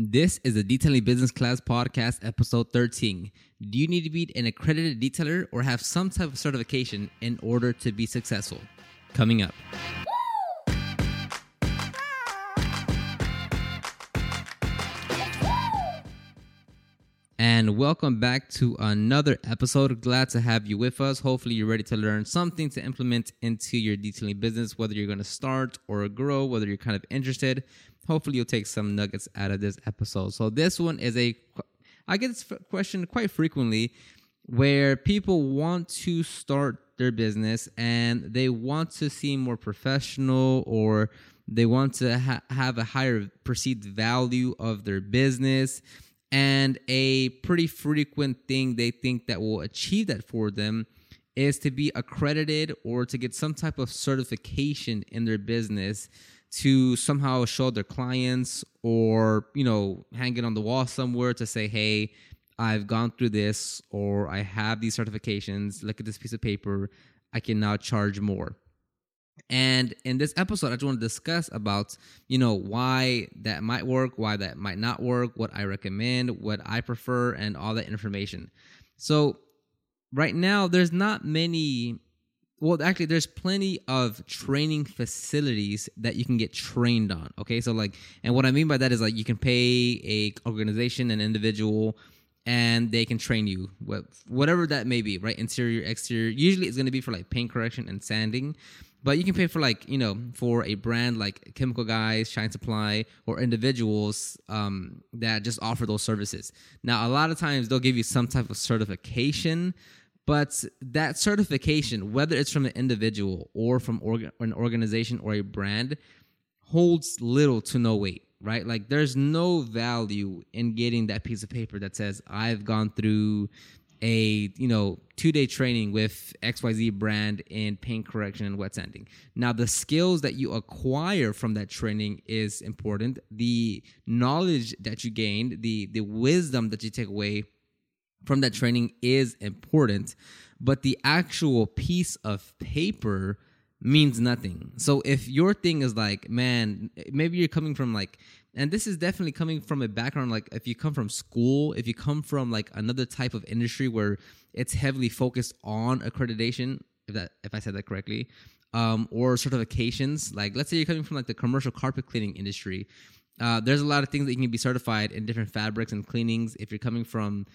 This is the Detailing Business Class Podcast, episode 13. Do you need to be an accredited detailer or have some type of certification in order to be successful? Coming up. And welcome back to another episode. Glad to have you with us. Hopefully, you're ready to learn something to implement into your detailing business, whether you're going to start or grow, whether you're kind of interested. Hopefully, you'll take some nuggets out of this episode. So, this one is a, I get this question quite frequently where people want to start their business and they want to seem more professional or they want to ha- have a higher perceived value of their business and a pretty frequent thing they think that will achieve that for them is to be accredited or to get some type of certification in their business to somehow show their clients or, you know, hang it on the wall somewhere to say, hey, I've gone through this or I have these certifications. Look at this piece of paper. I can now charge more. And in this episode, I just want to discuss about, you know, why that might work, why that might not work, what I recommend, what I prefer, and all that information. So right now, there's not many well actually there's plenty of training facilities that you can get trained on okay so like and what i mean by that is like you can pay a organization an individual and they can train you whatever that may be right? Interior exterior. Usually it's going to be for like paint correction and sanding but you can pay for like you know for a brand like chemical guys shine supply or individuals um, that just offer those services. Now a lot of times they'll give you some type of certification but that certification whether it's from an individual or from orga- an organization or a brand holds little to no weight right? Like there's no value in getting that piece of paper that says i've gone through a you know two day training with xyz brand in paint correction and wet sanding. Now the skills that you acquire from that training is important. The knowledge that you gained the the wisdom that you take away from that training is important but the actual piece of paper means nothing. So if your thing is like man maybe you're coming from like and this is definitely coming from a background like if you come from school if you come from like another type of industry where it's heavily focused on accreditation if that if i said that correctly um, or certifications like let's say you're coming from like the commercial carpet cleaning industry uh, there's a lot of things that you can be certified in different fabrics and cleanings. If you're coming from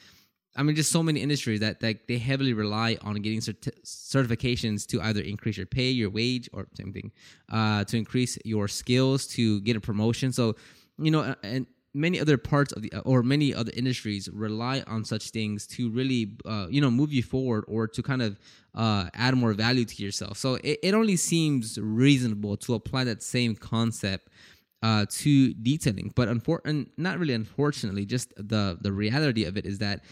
I mean, just so many industries that, that they heavily rely on getting certi- certifications to either increase your pay, your wage, or same thing, uh, to increase your skills, to get a promotion. So you know, and many other parts of the or many other industries rely on such things to really uh, you know move you forward or to kind of uh, add more value to yourself so it, it only seems reasonable to apply that same concept uh, to detailing but unfortunately not really unfortunately just the the reality of it is that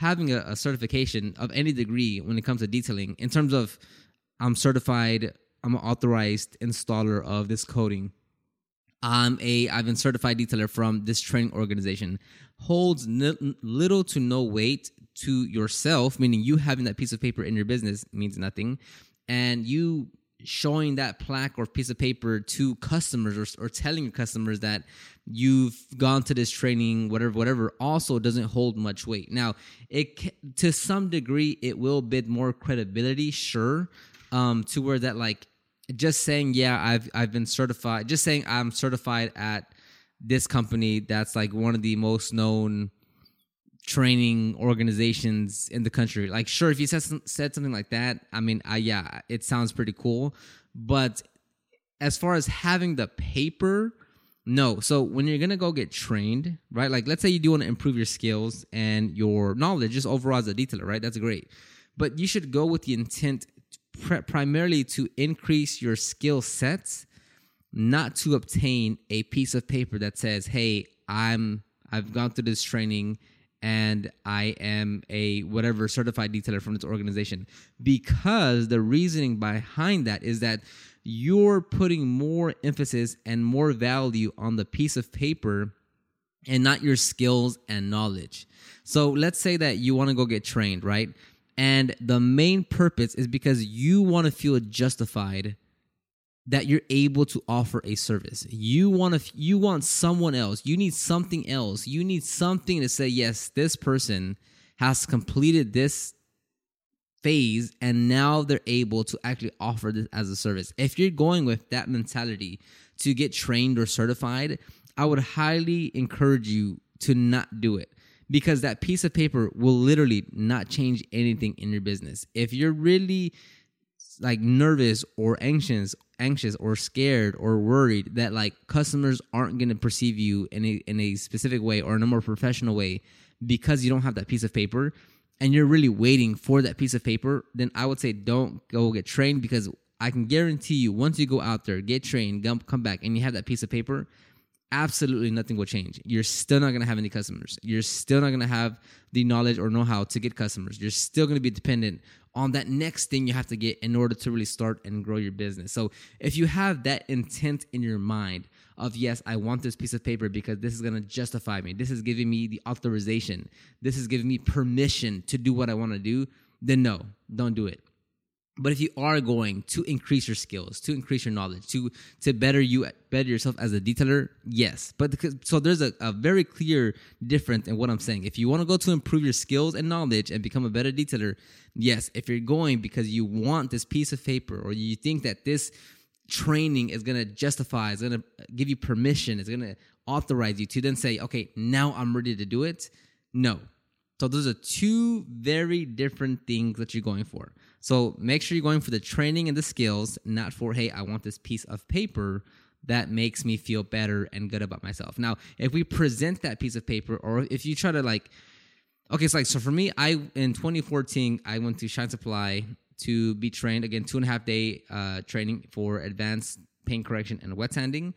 having a, a certification of any degree when it comes to detailing in terms of i'm certified i'm an authorized installer of this coating. I'm a I've been certified detailer from this training organization. Holds n- little to no weight to yourself, meaning you having that piece of paper in your business means nothing, and you showing that plaque or piece of paper to customers or, or telling your customers that you've gone to this training whatever whatever also doesn't hold much weight. Now it to some degree it will bid more credibility sure um to where that like just saying yeah i've i've been certified just saying i'm certified at this company that's like one of the most known training organizations in the country. Like sure if you said, said something like that i mean I, yeah it sounds pretty cool. But as far as having the paper no. So when you're gonna go get trained right like let's say you do want to improve your skills and your knowledge just overall as a detailer right that's great. But you should go with the intent pr- primarily to increase your skill sets, not to obtain a piece of paper that says, "Hey, I'm I've gone through this training and I am a whatever certified detailer from this organization." Because the reasoning behind that is that you're putting more emphasis and more value on the piece of paper and not your skills and knowledge. So let's say that you want to go get trained, right? And the main purpose is because you want to feel justified that you're able to offer a service. You want to you want someone else. You need something else. You need something to say yes, this person has completed this phase and now they're able to actually offer this as a service. If you're going with that mentality to get trained or certified, I would highly encourage you to not do it because that piece of paper will literally not change anything in your business. If you're really like nervous or anxious anxious or scared or worried that like customers aren't going to perceive you in a in a specific way or in a more professional way because you don't have that piece of paper and you're really waiting for that piece of paper, then I would say don't go get trained because I can guarantee you once you go out there, get trained, come back, and you have that piece of paper, absolutely nothing will change. You're still not going to have any customers. You're still not going to have the knowledge or know how to get customers. You're still going to be dependent on that next thing you have to get in order to really start and grow your business. So if you have that intent in your mind of yes, I want this piece of paper because this is going to justify me. This is giving me the authorization. This is giving me permission to do what I want to do, then no, don't do it. But if you are going to increase your skills, to increase your knowledge, to to better you better yourself as a detailer, yes. But so there's a, a very clear difference in what I'm saying. If you want to go to improve your skills and knowledge and become a better detailer, yes. If you're going because you want this piece of paper or you think that this training is gonna justify, is gonna give you permission, is gonna authorize you to then say, okay, now I'm ready to do it. No. So those are two very different things that you're going for. So make sure you're going for the training and the skills, not for, hey, I want this piece of paper that makes me feel better and good about myself. Now, if we present that piece of paper, or if you try to like, okay, it's like, so for me, I, in 2014, I went to Shine Supply to be trained, again, two and a half day uh, training for advanced paint correction and wet sanding.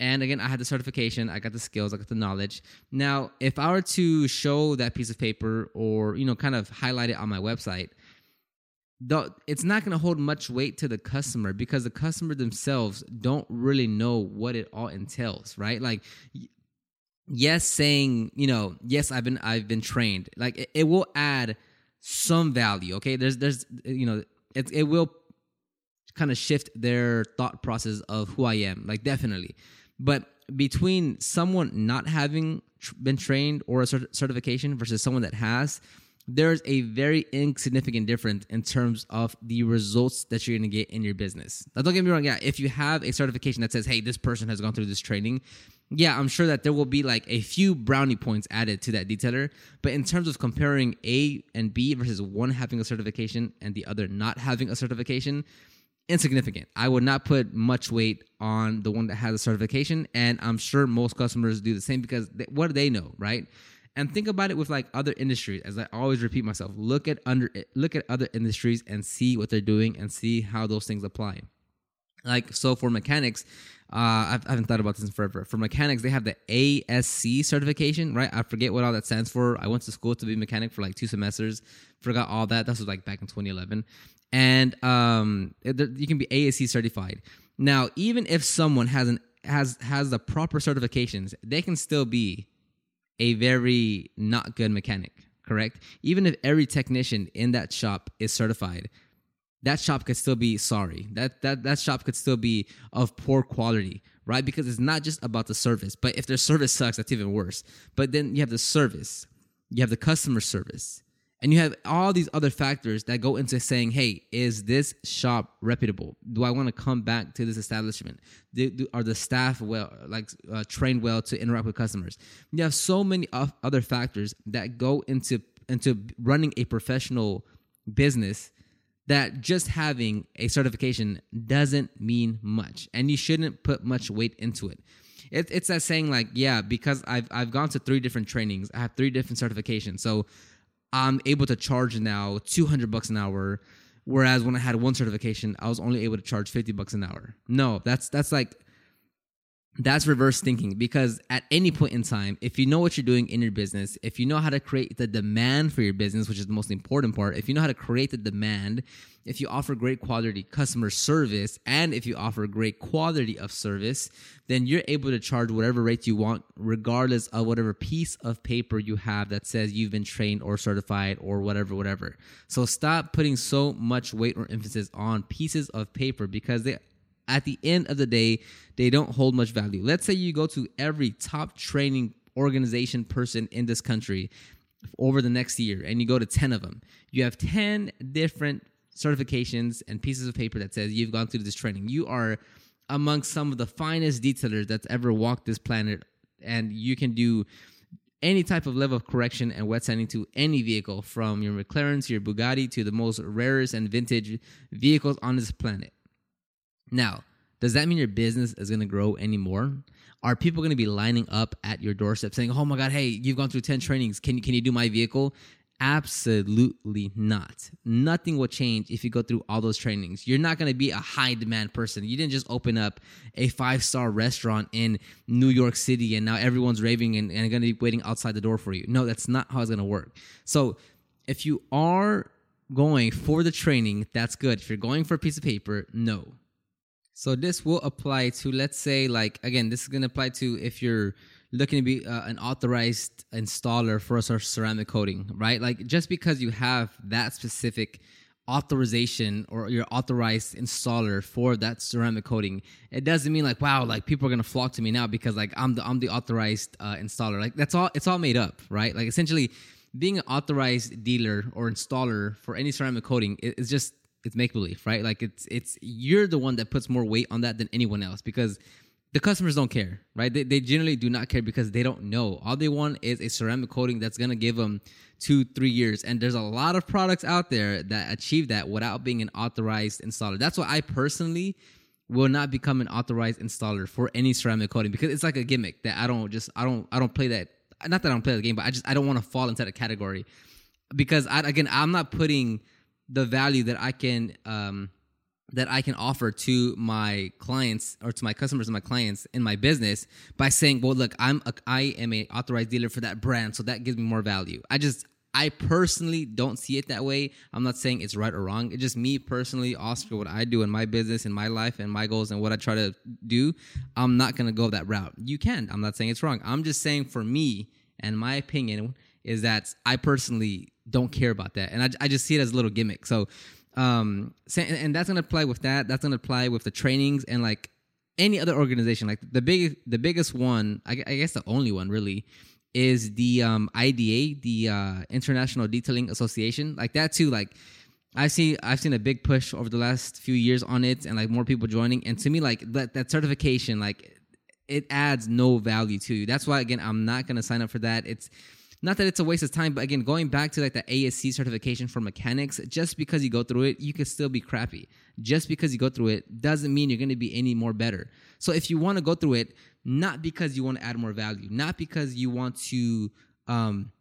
And again, I had the certification, I got the skills, I got the knowledge. Now, if I were to show that piece of paper or, you know, kind of highlight it on my website, the, it's not going to hold much weight to the customer because the customer themselves don't really know what it all entails, right? Like, yes, saying you know, yes, I've been I've been trained. Like, it, it will add some value. Okay, there's there's you know, it it will kind of shift their thought process of who I am. Like, definitely, but between someone not having been trained or a cert- certification versus someone that has there's a very insignificant difference in terms of the results that you're going to get in your business. Now, don't get me wrong. Yeah, if you have a certification that says, hey, this person has gone through this training, yeah, I'm sure that there will be like a few brownie points added to that detailer. But in terms of comparing A and B versus one having a certification and the other not having a certification, insignificant. I would not put much weight on the one that has a certification. And I'm sure most customers do the same because they, what do they know, right? and think about it with like other industries as i always repeat myself look at under look at other industries and see what they're doing and see how those things apply like so for mechanics uh, I haven't thought about this in forever. For mechanics, they have the ASE certification, right? I forget what all that stands for. I went to school to be mechanic for like two semesters. Forgot all that. That was like back in 2011. And um, you can be ASE certified. Now, even if someone has an has has the proper certifications, they can still be a very not good mechanic, correct? Even if every technician in that shop is certified, that shop could still be sorry. That that that shop could still be of poor quality, right? Because it's not just about the service. But if their service sucks, that's even worse. But then you have the service, you have the customer service, and you have all these other factors that go into saying, hey, is this shop reputable? Do I want to come back to this establishment? Do, do, are the staff well, like uh, trained well to interact with customers? You have so many other factors that go into into running a professional business that just having a certification doesn't mean much, and you shouldn't put much weight into it. it it's that saying like, yeah, because I've I've gone to three different trainings, I have three different certifications, so I'm able to charge now 200 bucks an hour whereas when I had one certification I was only able to charge 50 bucks an hour. No, that's that's like that's reverse thinking because at any point in time, if you know what you're doing in your business, if you know how to create the demand for your business, which is the most important part, if you know how to create the demand, if you offer great quality customer service, and if you offer great quality of service, then you're able to charge whatever rate you want, regardless of whatever piece of paper you have that says you've been trained or certified or whatever, whatever. So stop putting so much weight or emphasis on pieces of paper because they at the end of the day, they don't hold much value. Let's say you go to every top training organization person in this country over the next year and you go to 10 of them. You have 10 different certifications and pieces of paper that says you've gone through this training. You are among some of the finest detailers that's ever walked this planet and you can do any type of level of correction and wet sanding to any vehicle from your McLaren to your Bugatti to the most rarest and vintage vehicles on this planet. Now, does that mean your business is going to grow anymore? Are people going to be lining up at your doorstep saying, "Oh my god, hey, you've gone through 10 trainings. Can you can you do my vehicle?" Absolutely not. Nothing will change if you go through all those trainings. You're not going to be a high demand person. You didn't just open up a five star restaurant in New York City and now everyone's raving and, and going to be waiting outside the door for you. No, that's not how it's going to work. So if you are going for the training, that's good. If you're going for a piece of paper, no. So this will apply to, let's say, like, again, this is to apply to if you're looking to be uh, an authorized installer for a ceramic coating, right? Like, just because you have that specific authorization or you're authorized installer for that ceramic coating it doesn't mean like wow like people are gonna flock to me now because like i'm the i'm the authorized uh, installer like that's all it's all made up right like essentially being an authorized dealer or installer for any ceramic coating is just it's make believe, right? Like it's it's you're the one that puts more weight on that than anyone else because the customers don't care, right? They, they generally do not care because they don't know. All they want is a ceramic coating that's gonna give them two, three years. And there's a lot of products out there that achieve that without being an authorized installer. That's why I personally will not become an authorized installer for any ceramic coating because it's like a gimmick that I don't just I don't I don't play that. Not that I don't play the game, but I just I don't want to fall into that category because I again I'm not putting the value that I can um, that I can offer to my clients or to my customers and my clients in my business by saying, "Well, look, I'm a, I am a authorized dealer for that brand, so that gives me more value." I just I personally don't see it that way. I'm not saying it's right or wrong. It's just me personally, Oscar, what I do in my business, in my life, and my goals, and what I try to do. I'm not gonna go that route. You can. I'm not saying it's wrong. I'm just saying for me and my opinion is that I personally don't care about that, and I, I just see it as a little gimmick. So, um, and that's gonna apply with that. That's gonna apply with the trainings and like any other organization. Like the big, the biggest one, I, I guess the only one really is the um, IDA, the uh, International Detailing Association. Like that too. Like I see, I've seen a big push over the last few years on it, and like more people joining. And to me, like that that certification, like it adds no value to you. That's why again, I'm not gonna sign up for that. It's not that it's a waste of time, but again, going back to like the ASE certification for mechanics, just because you go through it, you can still be crappy. Just because you go through it doesn't mean you're going to be any more better. So if you want to go through it, not because you want to add more value, not because you want to, um,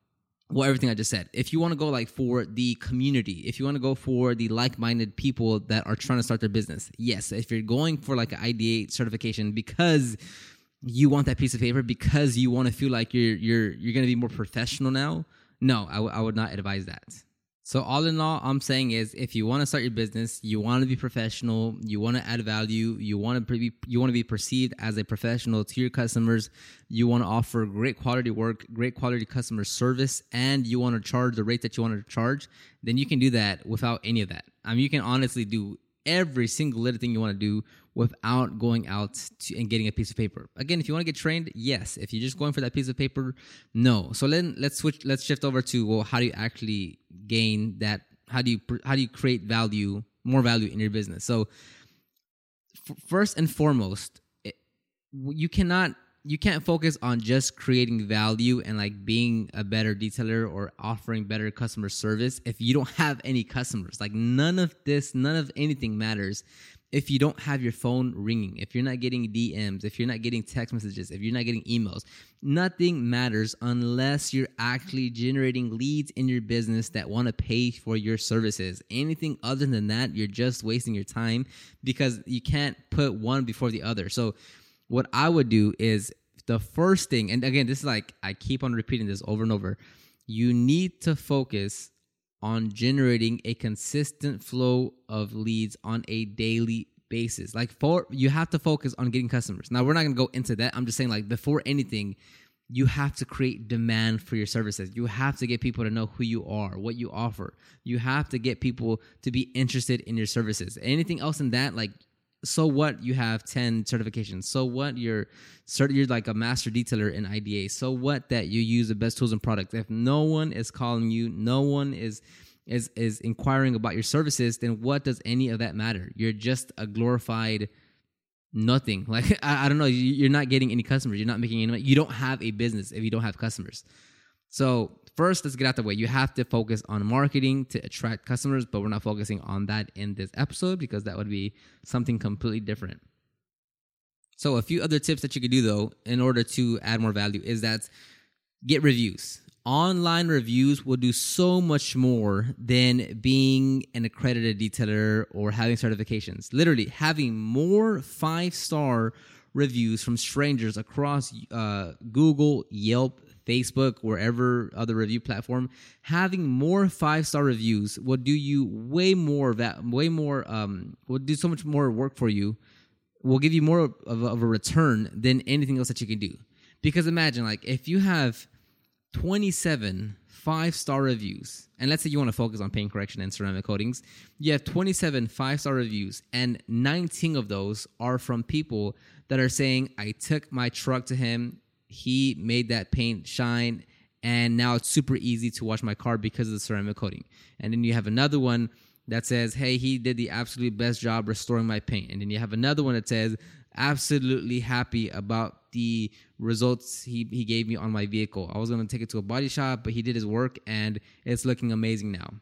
well, everything I just said. If you want to go like for the community, if you want to go for the like-minded people that are trying to start their business, yes. If you're going for like an IDA certification because you want that piece of paper because you want to feel like you're you're you're going to be more professional now? No I, w- I would not advise that. So all in all i'm saying is if you want to start your business you want to be professional you want to add value you want to be you want to be perceived as a professional to your customers you want to offer great quality work great quality customer service and you want to charge the rate that you want to charge then you can do that without any of that. I mean you can honestly do every single little thing you want to do without going out to, and getting a piece of paper. Again, if you want to get trained, yes. If you're just going for that piece of paper, no. So then let's switch. Let's shift over to well, how do you actually gain that? How do you how do you create value, more value in your business? So f- first and foremost, it, you cannot you can't focus on just creating value and like being a better detailer or offering better customer service if you don't have any customers. Like none of this, none of anything matters if you don't have your phone ringing, if you're not getting DMs, if you're not getting text messages, if you're not getting emails, nothing matters unless you're actually generating leads in your business that want to pay for your services. Anything other than that, you're just wasting your time because you can't put one before the other. So, what I would do is the first thing, and again, this is like I keep on repeating this over and over. You need to focus on generating a consistent flow of leads on a daily basis. Like for you have to focus on getting customers. Now we're not to go into that. I'm just saying like before anything, you have to create demand for your services. You have to get people to know who you are, what you offer. You have to get people to be interested in your services. Anything else in that like so what you have 10 certifications. So what you're cert- you're like a master detailer in ida so what that you use the best tools and products if no one is calling you no one is is is inquiring about your services then what does any of that matter? You're just a glorified nothing. Like i, I don't know you, are not getting any customers. You're not making any money. You don't have a business if you don't have customers. So first, let's get out the way. You have to focus on marketing to attract customers, but we're not focusing on that in this episode because that would be something completely different. So, a few other tips that you could do though, in order to add more value, is that get reviews. Online reviews will do so much more than being an accredited detailer or having certifications. Literally, having more five star reviews from strangers across uh, Google, Yelp, Facebook, wherever other review platform, having more five star reviews will do you way more that way more um will do so much more work for you. Will give you more of a, of a return than anything else that you can do. Because imagine like if you have 27 five star reviews, and let's say you want to focus on paint correction and ceramic coatings, you have 27 five star reviews, and 19 of those are from people that are saying, I took my truck to him he made that paint shine and now it's super easy to wash my car because of the ceramic coating. And then you have another one that says, "Hey, he did the absolute best job restoring my paint." And then you have another one that says, "Absolutely happy about the results he, he gave me on my vehicle. I was going to take it to a body shop, but he did his work and it's looking amazing now."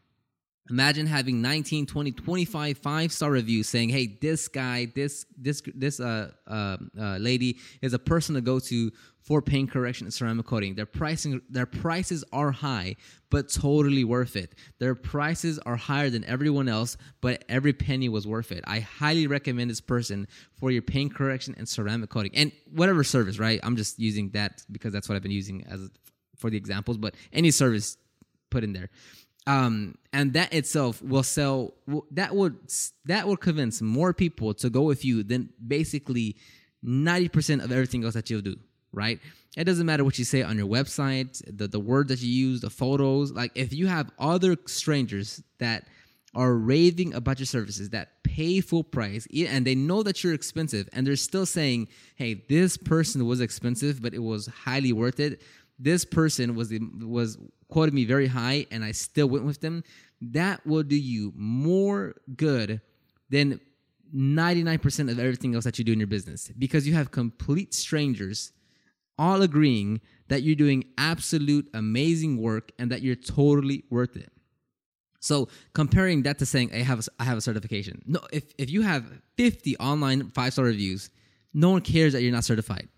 Imagine having 19, 20, 25 five star reviews saying, "Hey, this guy, this this this uh, uh, uh, lady is a person to go to for paint correction and ceramic coating. Their pricing, their prices are high, but totally worth it. Their prices are higher than everyone else, but every penny was worth it. I highly recommend this person for your paint correction and ceramic coating and whatever service. Right? I'm just using that because that's what I've been using as for the examples. But any service put in there." Um, and that itself will sell that would that would convince more people to go with you than basically 90% of everything else that you'll do right? It doesn't matter what you say on your website, the, the word that you use, the photos. Like if you have other strangers that are raving about your services that pay full price and they know that you're expensive and they're still saying, hey, this person was expensive, but it was highly worth it. This person was the, was quoted me very high and I still went with them. That will do you more good than 99% of everything else that you do in your business because you have complete strangers all agreeing that you're doing absolute amazing work and that you're totally worth it. So comparing that to saying I have a, I have a certification. No, if if you have 50 online five star reviews, no one cares that you're not certified.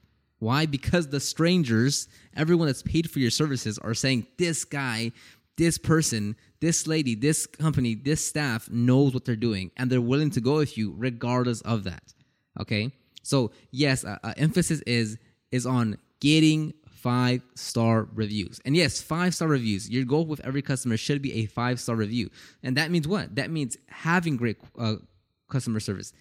Why? Because the strangers, everyone that's paid for your services, are saying this guy, this person, this lady, this company, this staff knows what they're doing, and they're willing to go with you regardless of that. Okay, so yes, uh, uh, emphasis is is on getting five star reviews. And yes, five star reviews. Your goal with every customer should be a five star review. And that means what? That means having great uh, customer service,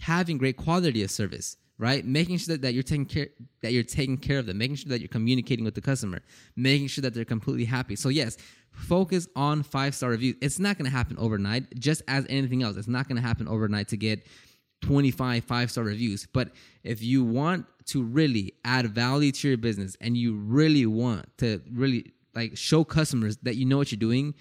having great quality of service, right? Making sure that, that you're taking care that you're taking care of them, making sure that you're communicating with the customer, making sure that they're completely happy. So yes, focus on five star reviews. It's not going to happen overnight, just as anything else. It's not going to happen overnight to get 25 five star reviews. But if you want to really add value to your business and you really want to really like show customers that you know what you're doing,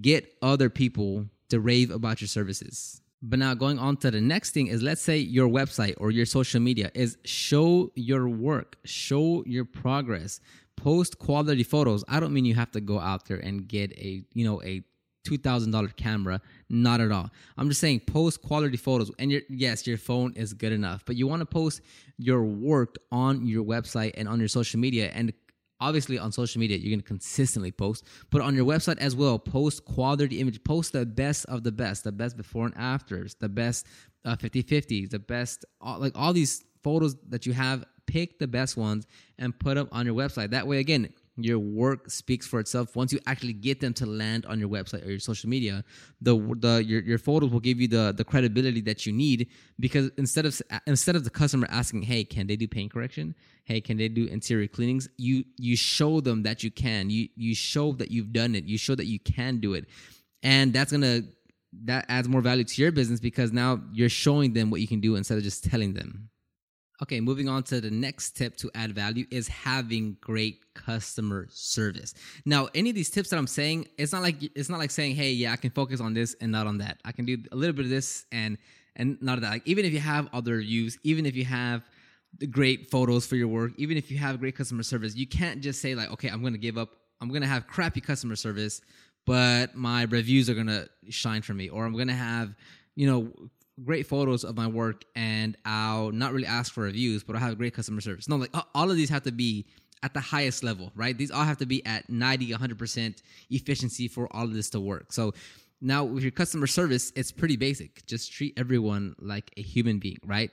get other people to rave about your services. But now going on to the next thing is let's say your website or your social media is show your work, show your progress, post quality photos. I don't mean you have to go out there and get a, you know, a $2,000 camera. Not at all. I'm just saying post quality photos. And your, yes, your phone is good enough, but you want to post your work on your website and on your social media. And obviously on social media, you're going to consistently post, but on your website as well, post quality image, post the best of the best, the best before and afters, the best uh, 50 50s, the best, all, like all these photos that you have, pick the best ones and put them on your website. That way, again, your work speaks for itself. Once you actually get them to land on your website or your social media the the your, your photos will give you the the credibility that you need because instead of instead of the customer asking hey can they do paint correction? Hey can they do interior cleanings? You you show them that you can. You you show that you've done it. You show that you can do it. And that's going to that adds more value to your business because now you're showing them what you can do instead of just telling them. Okay, moving on to the next tip to add value is having great customer service. Now, any of these tips that I'm saying, it's not like it's not like saying, "Hey, yeah, I can focus on this and not on that. I can do a little bit of this and and not that." Like even if you have other views, even if you have the great photos for your work, even if you have great customer service, you can't just say like, "Okay, I'm going to give up. I'm going to have crappy customer service, but my reviews are going to shine for me or I'm going to have, you know, great photos of my work and I'll not really ask for reviews, but I'll have great customer service. No, like all of these have to be at the highest level, right? These all have to be at 90, 100% efficiency for all of this to work. So now with your customer service, it's pretty basic. Just treat everyone like a human being, right?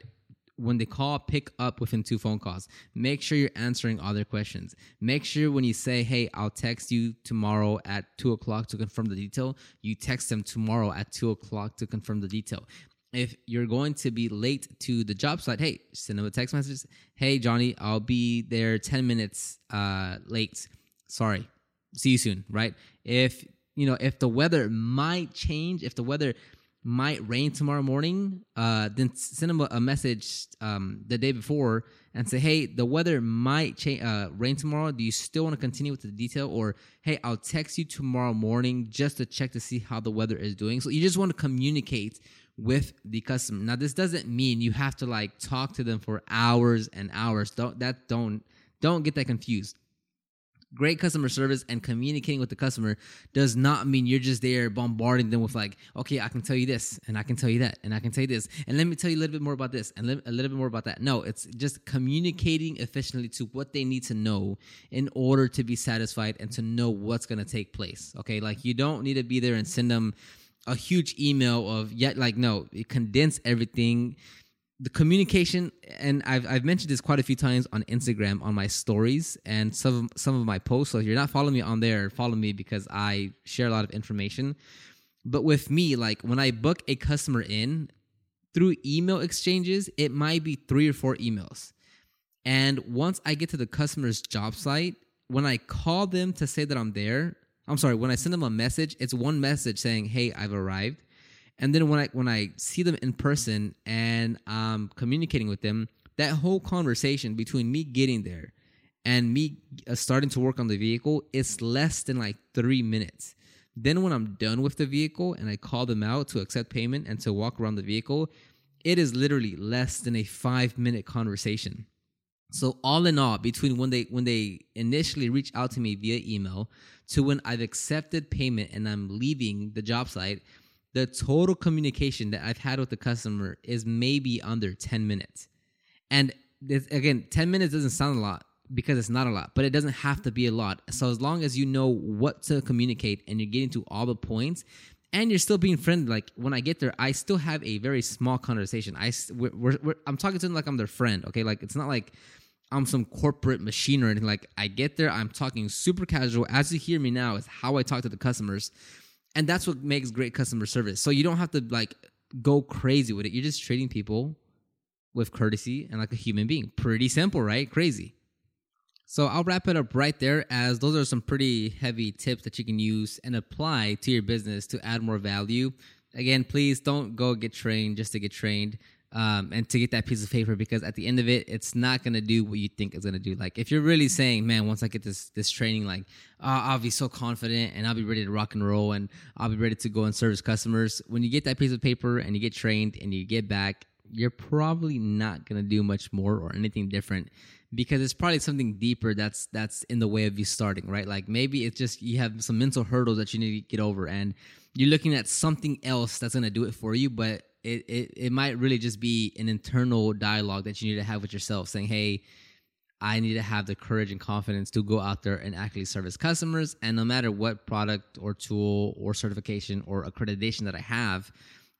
when they call, pick up within two phone calls. Make sure you're answering all their questions. Make sure when you say, hey, I'll text you tomorrow at two o'clock to confirm the detail, you text them tomorrow at two o'clock to confirm the detail if you're going to be late to the job site, hey, send them a text message. Hey, Johnny, I'll be there 10 minutes uh, late. Sorry. See you soon, right? If, you know, if the weather might change, if the weather might rain tomorrow morning, uh, then send them a, message um, the day before and say, hey, the weather might change, uh, rain tomorrow. Do you still want to continue with the detail? Or, hey, I'll text you tomorrow morning just to check to see how the weather is doing. So you just want to communicate with the customer. Now, this doesn't mean you have to like talk to them for hours and hours. Don't that don't don't get that confused. Great customer service and communicating with the customer does not mean you're just there bombarding them with like, okay, I can tell you this and I can tell you that and I can tell you this and let me tell you a little bit more about this and a little bit more about that. No, it's just communicating efficiently to what they need to know in order to be satisfied and to know what's going to take place. Okay, like you don't need to be there and send them a huge email of yet like no it condense everything. The communication and I've, I've mentioned this quite a few times on instagram on my stories and some of, some of my posts. So if you're not following me on there follow me because i share a lot of information. But with me like when i book a customer in through email exchanges it might be three or four emails. And once i get to the customer's job site when i call them to say that i'm there I'm sorry, when I send them a message, it's one message saying, "Hey, I've arrived." And then when I when I see them in person and I'm communicating with them, that whole conversation between me getting there and me uh, starting to work on the vehicle is less than like 3 minutes. Then when I'm done with the vehicle and I call them out to accept payment and to walk around the vehicle, it is literally less than a 5 minute conversation. So all in all, between when they when they initially reach out to me via email to when I've accepted payment and I'm leaving the job site, the total communication that I've had with the customer is maybe under 10 minutes. And this, again, 10 minutes doesn't sound a lot because it's not a lot, but it doesn't have to be a lot. So as long as you know what to communicate and you're getting to all the points, and you're still being friendly. Like when I get there, I still have a very small conversation. I we're, we're, we're, I'm talking to them like I'm their friend. Okay, like it's not like I'm some corporate machine or anything. Like I get there, I'm talking super casual. As you hear me now, is how I talk to the customers, and that's what makes great customer service. So you don't have to like go crazy with it. You're just treating people with courtesy and like a human being. Pretty simple, right? Crazy. So I'll wrap it up right there, as those are some pretty heavy tips that you can use and apply to your business to add more value. Again, please don't go get trained just to get trained um, and to get that piece of paper because at the end of it, it's not gonna do what you think it's gonna do. Like if you're really saying, "Man, once I get this this training, like I'll be so confident and I'll be ready to rock and roll and I'll be ready to go and service customers," when you get that piece of paper and you get trained and you get back, you're probably not gonna do much more or anything different because it's probably something deeper that's that's in the way of you starting, right? Like maybe it's just you have some mental hurdles that you need to get over and you're looking at something else that's gonna do it for you, but it, it it might really just be an internal dialogue that you need to have with yourself saying hey i need to have the courage and confidence to go out there and actually service customers. And no matter what product or tool or certification or accreditation that i have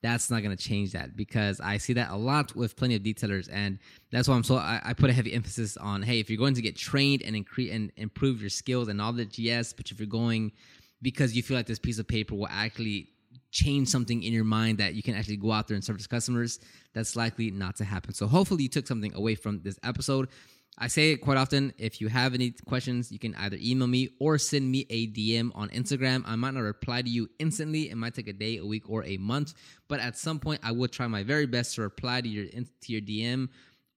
that's not going to change that because I see that a lot with plenty of detailers, and that's why I'm so I, I, put a heavy emphasis on hey, if you're going to get trained and increase and improve your skills and all knowledge, yes, but if you're going because you feel like this piece of paper will actually change something in your mind that you can actually go out there and service customers, that's likely not to happen. So hopefully you took something away from this episode. I say it quite often. If you have any questions, you can either email me or send me a DM on Instagram. I might not reply to you instantly. It might take a day, a week, or a month, but at some point, I will try my very best to reply to your to your DM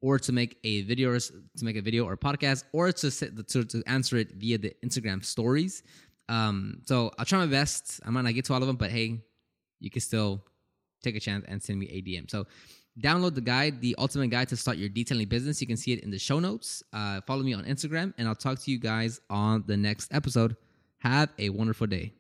or to make a video or to make a video or podcast or to set, to, to answer it via the Instagram stories. Um, so I'll try my best. I might not get to all of them, but hey, you can still take a chance and send me a DM. So download the guide, the ultimate guide to start your detailing business. You can see it in the show notes. Uh, follow me on Instagram, and I'll talk to you guys on the next episode. Have a wonderful day.